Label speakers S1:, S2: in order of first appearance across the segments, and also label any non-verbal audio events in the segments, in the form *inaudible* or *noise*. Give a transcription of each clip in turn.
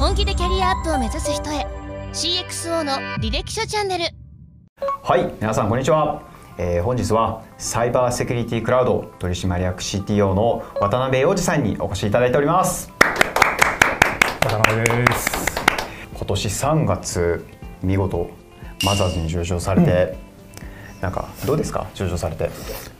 S1: 本気でキャリアアップを目指す人へ。CXO の履歴書チャンネル。
S2: はい皆さんこんにちは、えー、本日はサイバーセキュリティクラウド取締役 CTO の渡辺洋二さんにお越しいただいております。
S3: 渡辺です。
S2: 今年3月見事マザーズに上場されて、うん、なんかどうですか？上場されて。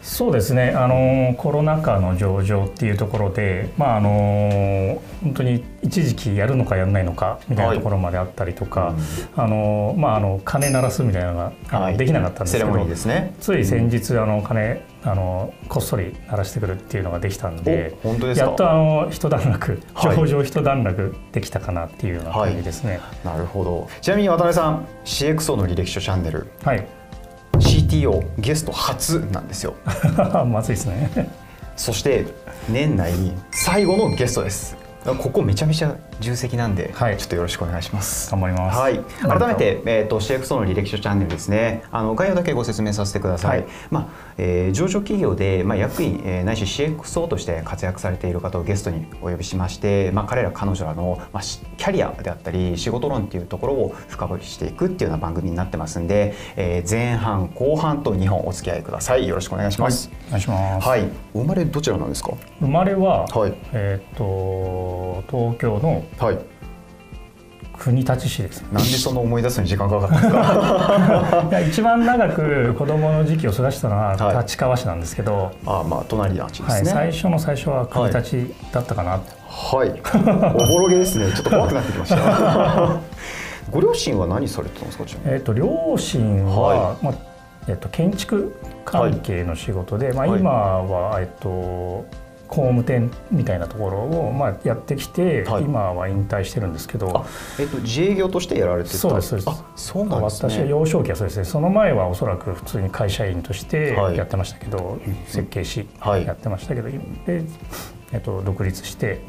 S3: そうですね。あのコロナ禍の上場っていうところでまああの本当に一時期やるのかやらないのかみたいなところまであったりとか、はい、あのまああの鐘鳴らすみたいなのが、はい、できなかったんですけど、ね、つい先日あの鐘あのこっそり鳴らしてくるっていうのができたんでやっとあの一段落上場一段落できたかなっていうような感じですね、
S2: はい、なるほど。ちなみに渡辺さん CXO の履歴書チャンネル、
S3: はい、
S2: CTO ゲスト初なんですよ。*laughs*
S3: まずいですね。
S2: そして年内最後のゲストです。ここめちゃめちゃ重責なんで、はい、ちょっとよろしくお願いします。
S3: 頑張ります。
S2: はい。改めて、えっ、ー、と CXO の履歴書チャンネルですね。あの概要だけご説明させてください。はい、まあ、えー、上場企業でまあ役員、えー、ないし CXO として活躍されている方をゲストにお呼びしまして、まあ彼ら彼女らのまあキャリアであったり仕事論っていうところを深掘りしていくっていうような番組になってますんで、えー、前半後半と2本お付き合いください。よろしくお願いします。
S3: はい、お願いします。
S2: はい。生まれどちらなんですか？
S3: 生まれは、はい、えっ、と東京のはい。国立市です、
S2: なんでその思い出すのに時間かかったんですか？*laughs*
S3: 一番長く子供の時期を過ごしたのは立川市なんですけど、はい、
S2: あまあ隣町です
S3: ね、はい、最初の最初は国立だったかな
S2: はい、おぼろげですね。*laughs* ちょっと怖くなってきました。*laughs* ご両親は何されてたんですか
S3: えっ、と両親は、はい、まあえっ、と建築関係の仕事で、まあ今はえっ、と工務店みたいなところをまあやってきて、はい、今は引退してるんですけど、
S2: えっと、自営業としてやられてた。
S3: そうですそうです。そうなんです、ね、私は幼少期はそうですね。その前はおそらく普通に会社員としてやってましたけど、はい、設計士やってましたけど、はい、でえっと、独立して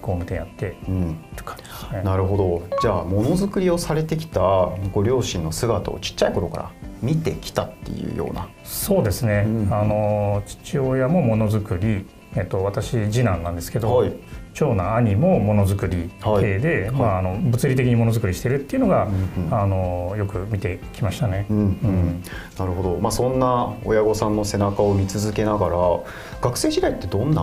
S3: 工務店やって、うん、
S2: って感じですね。なるほど。じゃあものづくりをされてきたご両親の姿をちっちゃい頃から見てきたっていうような。
S3: そうですね、うん、あの父親もものづくりえっと、私次男なんですけど、はい、長男兄もものづくり系で、はい、まあ、あの物理的にものづくりしてるっていうのが、うんうん、あのよく見てきましたね。うんうん、
S2: なるほど、まあ、そんな親御さんの背中を見続けながら学生時代ってどんな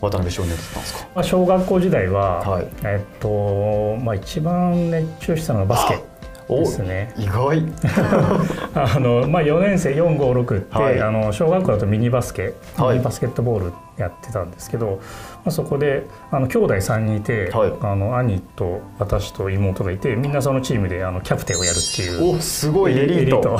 S2: 渡辺少年だったんですか、
S3: まあ、小学校時代は、はい、えっとまあ、一番熱中したのはバスケ。ですね。
S2: 意外。*laughs*
S3: あの、まあ、4年生456って、はい、あの小学校だとミニバスケ、はい、ミニバスケットボールやってたんですけど、まあ、そこであの兄弟3人いて、はい、あの兄と私と妹がいてみんなそのチームであのキャプテンをやるっていう。
S2: おすごいエリート。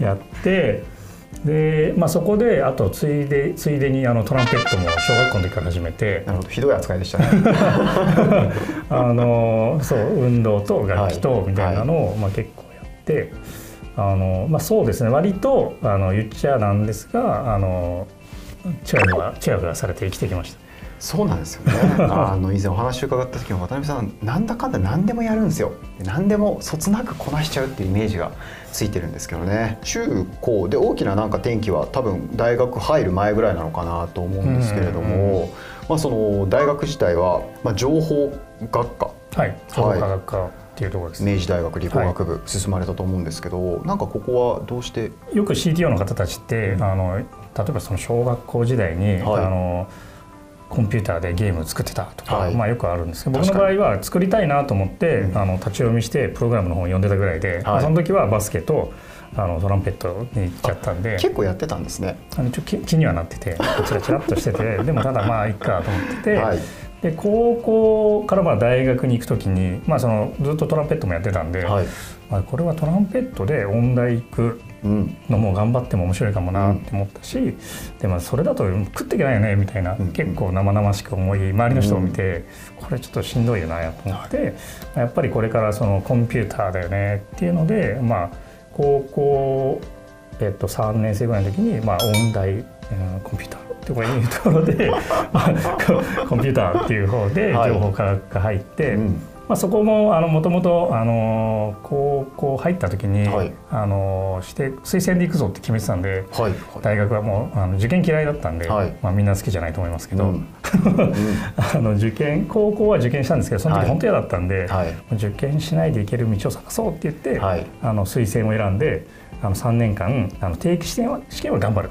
S2: *laughs* *laughs*
S3: やってで、まあ、そこであとついでついでにあのトランペットも小学校の時から始めて。
S2: なるほどひどい扱いでしたね。*laughs*
S3: あのそう運動と楽器とみたいなのを、はい、まあ、結構やって。あの、まあ、そうですね。割とあの言っちゃなんですがあのチヤホヤチヤホヤされて生きてきました。
S2: そうなんですよね。*laughs* あの以前お話伺った時も渡辺さんなんだかんだ何でもやるんですよ。何でもそつなくこなしちゃうっていうイメージがついてるんですけどね。中高で大きななんか転機は多分大学入る前ぐらいなのかなと思うんですけれども、まあ、その大学自体は、まあ、情報学科。
S3: はい。情報科学科、っていうところです
S2: 明治大学理工学部進まれたと思うんですけど、はい、なんかここはどうして？
S3: よく CTO の方たちって、あの例えばその小学校時代に、はい、あのコンピューターでゲームを作ってたとか、はい、まあよくあるんですけど僕の場合は作りたいなと思って、うん、あの立ち読みしてプログラムの本を読んでたぐらいで、はい、その時はバスケとあのトランペットに行っちゃったんで。
S2: 結構やってたんですね。
S3: あのちょ気気にはなっててチラチラっとしてて *laughs* でもただまあいっかと思ってて、はい、で高校からまあ大学に行く時に、まあ、そのずっとトランペットもやってたんで、はい、まあ、これはトランペットで音大行くのも頑張っても面白いかもなって思ったし、うん、でもそれだと食っていけないよねみたいな、うん、結構生々しく思い周りの人を見て、うん、これちょっとしんどいよなと思って、やっぱりこれからそのコンピューターだよねっていうので、まあ、高校、えっと、3年生ぐらいの時に、まあ、音大、うん、コンピューターとかいうところで *laughs* コンピューターっていう方で情報科学が入って、はいまあ、そこももともと高校入った時に、はい、あのして推薦で行くぞって決めてたんで、はい、大学はもうあの受験嫌いだったんで、はい、まあ、みんな好きじゃないと思いますけど、うん、*laughs* あの受験高校は受験したんですけどその時本当嫌だったんで、受験しないで行ける道を探そうって言って、あの推薦を選んであの3年間あの定期試験は試験を頑張る。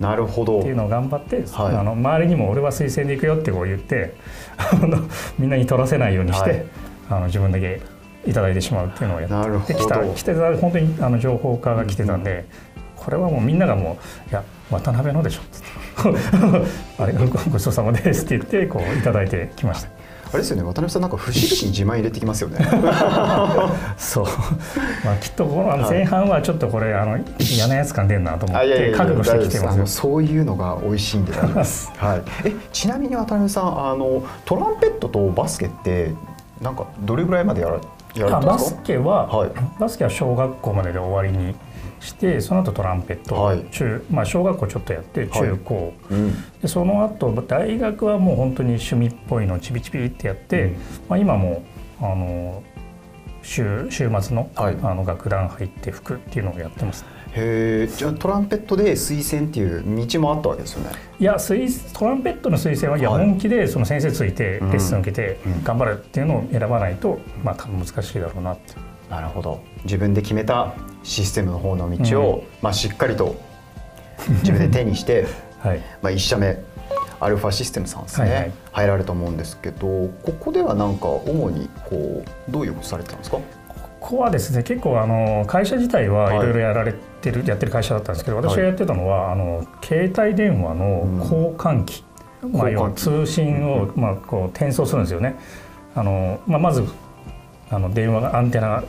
S2: なるほど。
S3: っていうのを頑張って、はい、あの周りにも俺は推薦で行くよってこう言って *laughs* あのみんなに取らせないようにして、はい、あの自分だけいただいてしまうっていうのをやってきた来てた本当にあの情報化が来てたんで、うん、これはもうみんながもう「いや渡辺のでしょ」っつって「*laughs* あれごちそうさまです」って言ってこういただいてきました。
S2: あれですよね渡辺さんなんか節々に自慢入れてきますよね。*laughs*
S3: そう、まあ、きっとこの前半はちょっとこれあの嫌なやつ感出るなと思って覚悟してきてます
S2: そういうのが美味しいんで *laughs* はい、えちなみに渡辺さんあのトランペットとバスケってなんかどれぐらいまでやらやられ
S3: バスケは、はい、バスケは小学校までで終わりにしてその後トランペット、はい、中まあ、小学校ちょっとやって中高、はいうん、でその後大学はもう本当に趣味っぽいのをちびちびってやって、うん、まあ、今もあの週週末の,、あの楽団入って吹くっていうのをやってます、
S2: へえじゃあトランペットで推薦っていう道もあったわけですよね。
S3: いやトランペットの推薦はい。や本気でその先生ついてレッスン受けて頑張るっていうのを選ばないと、まあ多分難しいだろうなって。
S2: なるほど。自分で決めたシステムの方の道を、うん、まあ、しっかりと自分で手にして、*laughs* はい、まあ、1社目アルファシステムさんですね、はいはい、入られると思うんですけどここではなんか主にこうどういうことされてたんですか？
S3: ここはですね結構あの会社自体はい。ろいろやられてる、はい、やってる会社だったんですけど私がやってたのは、はい、あの携帯電話の交換機、うん、まあ、通信を、まあ、こう転送するんですよね。あのまあ、まずあの電話がアンテナが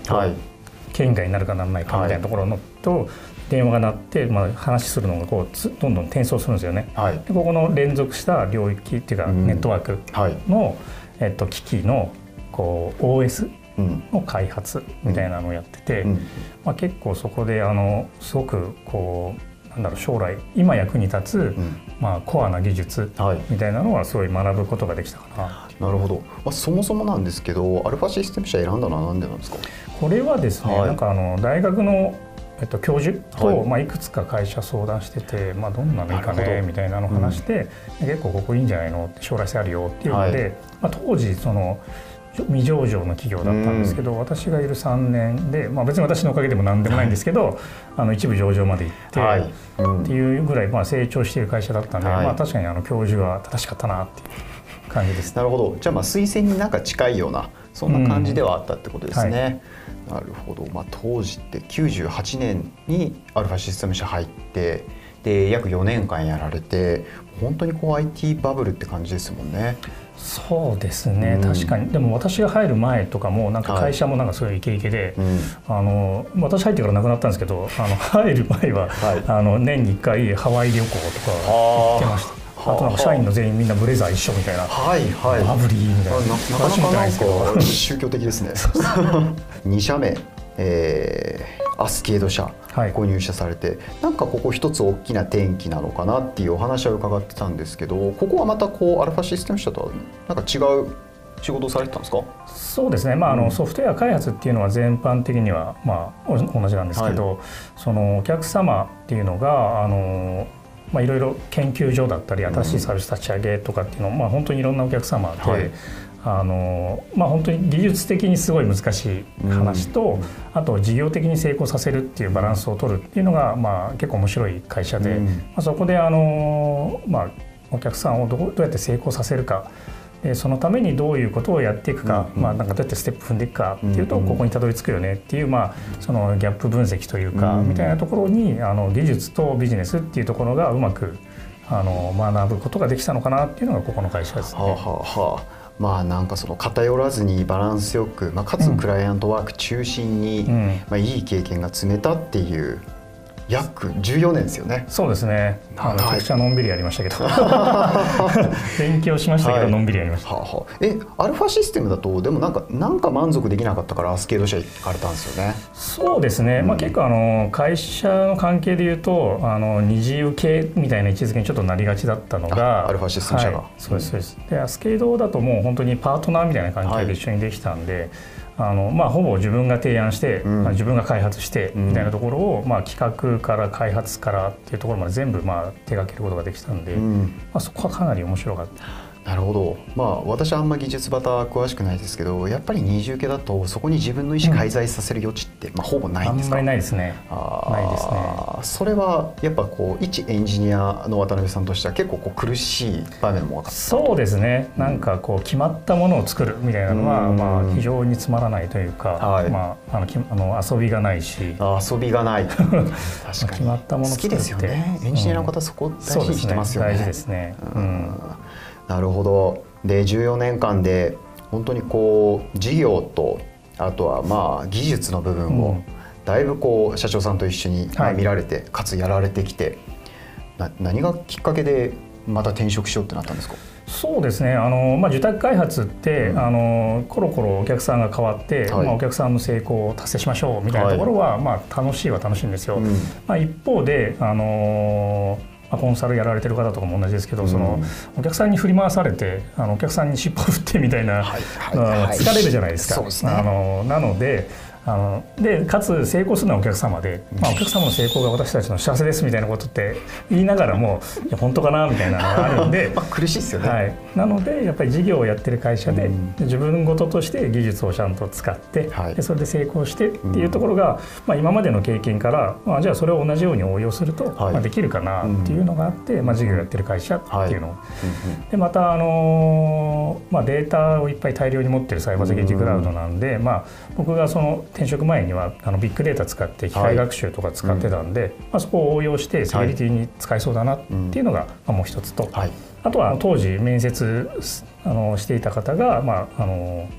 S3: 圏外になるかならないかみたいなところの、と電話が鳴って、まあ、話するのがこうどんどん転送するんですよね。はい、でここの連続した領域っていうか、ネットワークの、えっと、機器のこう OS の開発みたいなのをやってて、まあ、結構そこであのすごくこうなんだろう将来今役に立つ、まあ、コアな技術みたいなのはすごい学ぶことができたかな。
S2: なるほど、まあ、そもそもなんですけどアルファシステム社選んだのは何でなんですか？
S3: これはですね、はい、なんかあの大学のえっと、教授と、はい、まあ、いくつか会社相談してて、まあ、どんなのいいかねみたいなのを話して、うん、結構ここいいんじゃないのって将来性あるよっていうので、はい、まあ、当時その未上場の企業だったんですけど、うん、私がいる3年で、まあ、別に私のおかげでも何でもないんですけど、はい、あの一部上場まで行って、はい。うん、っていうぐらいまあ成長している会社だったんで、まあ、確かにあの教授は正しかったなっていう感じです。
S2: なるほど。じゃあまあ推薦になんか近いようなそんな感じではあったってことですね。うん。はい、なるほど、まあ、当時って98年にアルファシステム社入ってで約4年間やられて本当にこう IT バブルって感じですもんね。
S3: そうですね、うん、確かに。でも私が入る前とかもなんか会社もなんかすごいイケイケで、はいあの私入ってからなくなったんですけどあの入る前は、はい、あの年に1回ハワイ旅行とか行ってました。あ。となんか社員の全員みんなブレザー一緒みたいな、はいはい、バブリーみたいな。な
S2: かなかなんか宗教的ですね。*laughs* 2社目、えー、アスケード社ご入社されて、はい、なんかここ一つ大きな転機なのかなっていうお話は伺ってたんですけどここはまたこうアルファシステム社とはなんか違う仕事をされてたんですか？
S3: そうですね、まあ、あのソフトウェア開発っていうのは全般的には、まあ、同じなんですけど、はい、そのお客様っていうのがあのまあ、いろいろ研究所だったり新しいサービス立ち上げとかっていうのを、まあ、本当にいろんなお客様で、はい、あのまあ、本当に技術的にすごい難しい話と、あと事業的に成功させるっていうバランスを取るっていうのが、まあ、結構面白い会社で、まあ、そこであの、まあ、お客さんをどどうやって成功させるかそのためにどういうことをやっていくか、うん。うん、まあ、なんかどうやってステップ踏んでいくかっていうと、ここにたどり着くよねっていう、まあ、そのギャップ分析というか、みたいなところにあの技術とビジネスっていうところがうまくあの学ぶことができたのかなっていうのがここの会社ですね。はあは
S2: あまあなんかその偏らずにバランスよく、まあ、かつクライアントワーク中心に、うん、まあ、いい経験が積めたっていう約14年ですよね。
S3: そうですね。めちゃくちゃのんびりやりましたけど。*laughs* 勉強しましたけど、はい、のんびりやりました、は
S2: あはあ、えアルファシステムだとでもなんかなんか満足できなかったからアスケード社行かれたんですよね。
S3: そうですね、うん、まあ、結構あの会社の関係でいうとあの二次受けみたいな位置づけにちょっとなりがちだったのが
S2: アルファシステム社が、
S3: はい、そうですそうです。でアスケードだともう本当にパートナーみたいな関係で一緒にできたんで、はいあのまあ、ほぼ自分が提案して、うん、まあ、自分が開発してみたいなところを、うん、まあ、企画から開発からっていうところまで全部まあ手掛けることができたんで、うん、まあ、そこはかなり面白かった。
S2: なるほど、まあ、私はあんま技術バタ詳しくないですけどやっぱり二重系だとそこに自分の意思介在させる余地って、うん、まあ、ほぼないんですか？
S3: あんまりないですね。ないですね。
S2: それはやっぱこう一エンジニアの渡辺さんとしては結構こう苦しい場面も分かった。
S3: そうですね。なんかこう決まったものを作るみたいなのは、まあ、非常につまらないというか、はい、まあ、あのあの遊びがないし。
S2: 遊びがない。*laughs* 確かに。
S3: 決まったもの
S2: 好きですよね。エンジニアの方、そこ大事にしてますよね、
S3: 大事ですね、うん
S2: なるほど。で14年間で本当にこう事業とあとはまあ技術の部分をだいぶこう社長さんと一緒に見られて、かつやられてきてな何がきっかけでまた転職しようってなったんですか？
S3: そうですね。あの、まあ、受託開発って、うん、あのコロコロお客さんが変わって、はい、まあ、お客さんの成功を達成しましょうみたいなところは、はい、まあ、楽しいは楽しいんですよ。うん、まあ、一方であのまあ、コンサルやられてる方とかも同じですけど、うん、そのお客さんに振り回されてあのお客さんに尻尾振ってみたいな、はいはい、疲れるじゃないですか。すね、あのなのであのでかつ成功するのはお客様で、まあ、お客様の成功が私たちの幸せですみたいなことって言いながらもいや本当かなみたいなのがあるんで *laughs*
S2: まあ苦しいですよね、
S3: はい、なのでやっぱり事業をやってる会社で、うん、自分事として技術をちゃんと使って、はい、でそれで成功してっていうところが、まあ、今までの経験から、まあ、じゃあそれを同じように応用すると、はい、まあ、できるかなっていうのがあって、まあ、事業をやってる会社っていうのを、でまた、あのまあ、データをいっぱい大量に持ってるサイバーセキュリティクラウドなんで、まあ、僕がその転職前にはあのビッグデータ使って機械学習とか使ってたんで、はい。うん、まあ、そこを応用してセキュリティに使えそうだなっていうのが、まあ、もう一つと、はい、あとは当時面接あのしていた方が、まあ、あの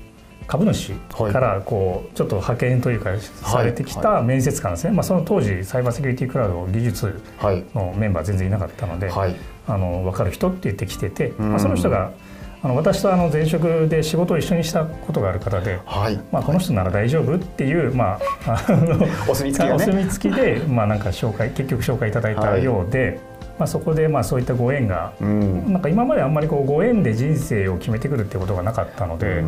S3: 株主からこうちょっと派遣というかされてきた面接官ですね、まあ、その当時サイバーセキュリティクラウド技術のメンバー全然いなかったので、あの分かる人って言ってきてて、まあ、その人があの私とあの前職で仕事を一緒にしたことがある方で、はい、まあ、この人なら大丈夫っていう、まあ、あ *laughs* の
S2: お墨付き、ね、*laughs* お
S3: 墨付きで、まあ、なんか紹介結局紹介いただいたようで。はい。まあ、そこでまあそういったご縁が、うん、なんか今まであんまりこうご縁で人生を決めてくるってことがなかったので、うん、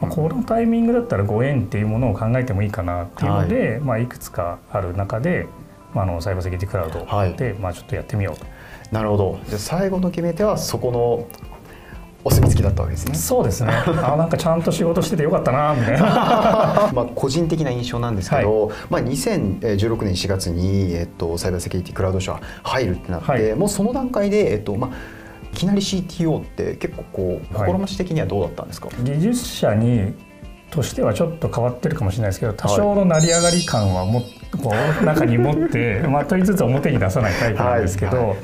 S3: まあ、このタイミングだったらご縁っていうものを考えてもいいかなっていうので、はい、まあ、いくつかある中で、まあ、あのサイバーセキュリティクラウドで、まあ、ちょっとやってみようと。
S2: なるほど。じゃ最後の決め手はそこのお墨付きだったわけですね。
S3: そうですね。*laughs* あなんかちゃんと仕事しててよかったなみたいな。*laughs*
S2: まあ個人的な印象なんですけど、はい、まあ2016年4月にえっとサイバーセキュリティクラウド社入るってなって、はい、もうその段階でえっとまあいきなり CTO って結構こう心持ち的にはどうだったんですか？は
S3: い、技術者にとしてはちょっと変わってるかもしれないですけど多少の成り上がり感はもこう中に持って *laughs* まといつつ表に出さないタイプなんですけど。はいはい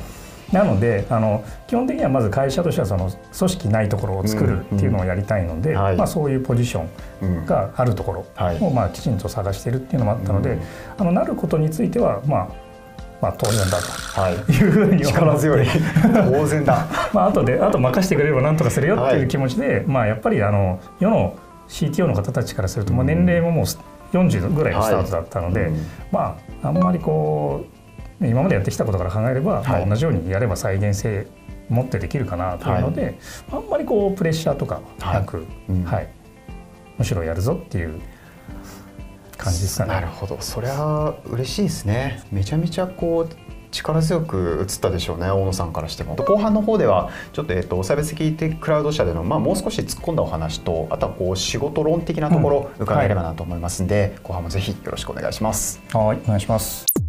S3: なのであの基本的にはまず会社としてはその組織ないところを作るっていうのをやりたいので、うんうん、まあ、そういうポジションがあるところをまあきちんと探してるっていうのもあったので、うん、あのなることについてはまあまあ、当然だとい。うふうに
S2: 力強い。当然だ。*laughs*
S3: まあ後であと任せてくれれば何とかするよっていう気持ちで、はい、まあ、やっぱりあの世の CTO の方たちからすると、まあ、年齢ももう40ぐらいのスタートだったので、はい、まああんまりこう今までやってきたことから考えれば、はい、まあ、同じようにやれば再現性持ってできるかなというので、はい、あんまりこうプレッシャーとかなく、はいうん、はい、むしろやるぞっていう感じですかね。
S2: なるほど。それは嬉しいですね。めちゃめちゃこう力強く映ったでしょうね大野さんからしても。後半の方ではちょっと,、えーと、サイバーセキュリティクラウド社での、まあ、もう少し突っ込んだお話とあとはこう仕事論的なところ伺えればなと思いますんで、うんはい、後半もぜひよろしくお願いします。
S3: はいお願いします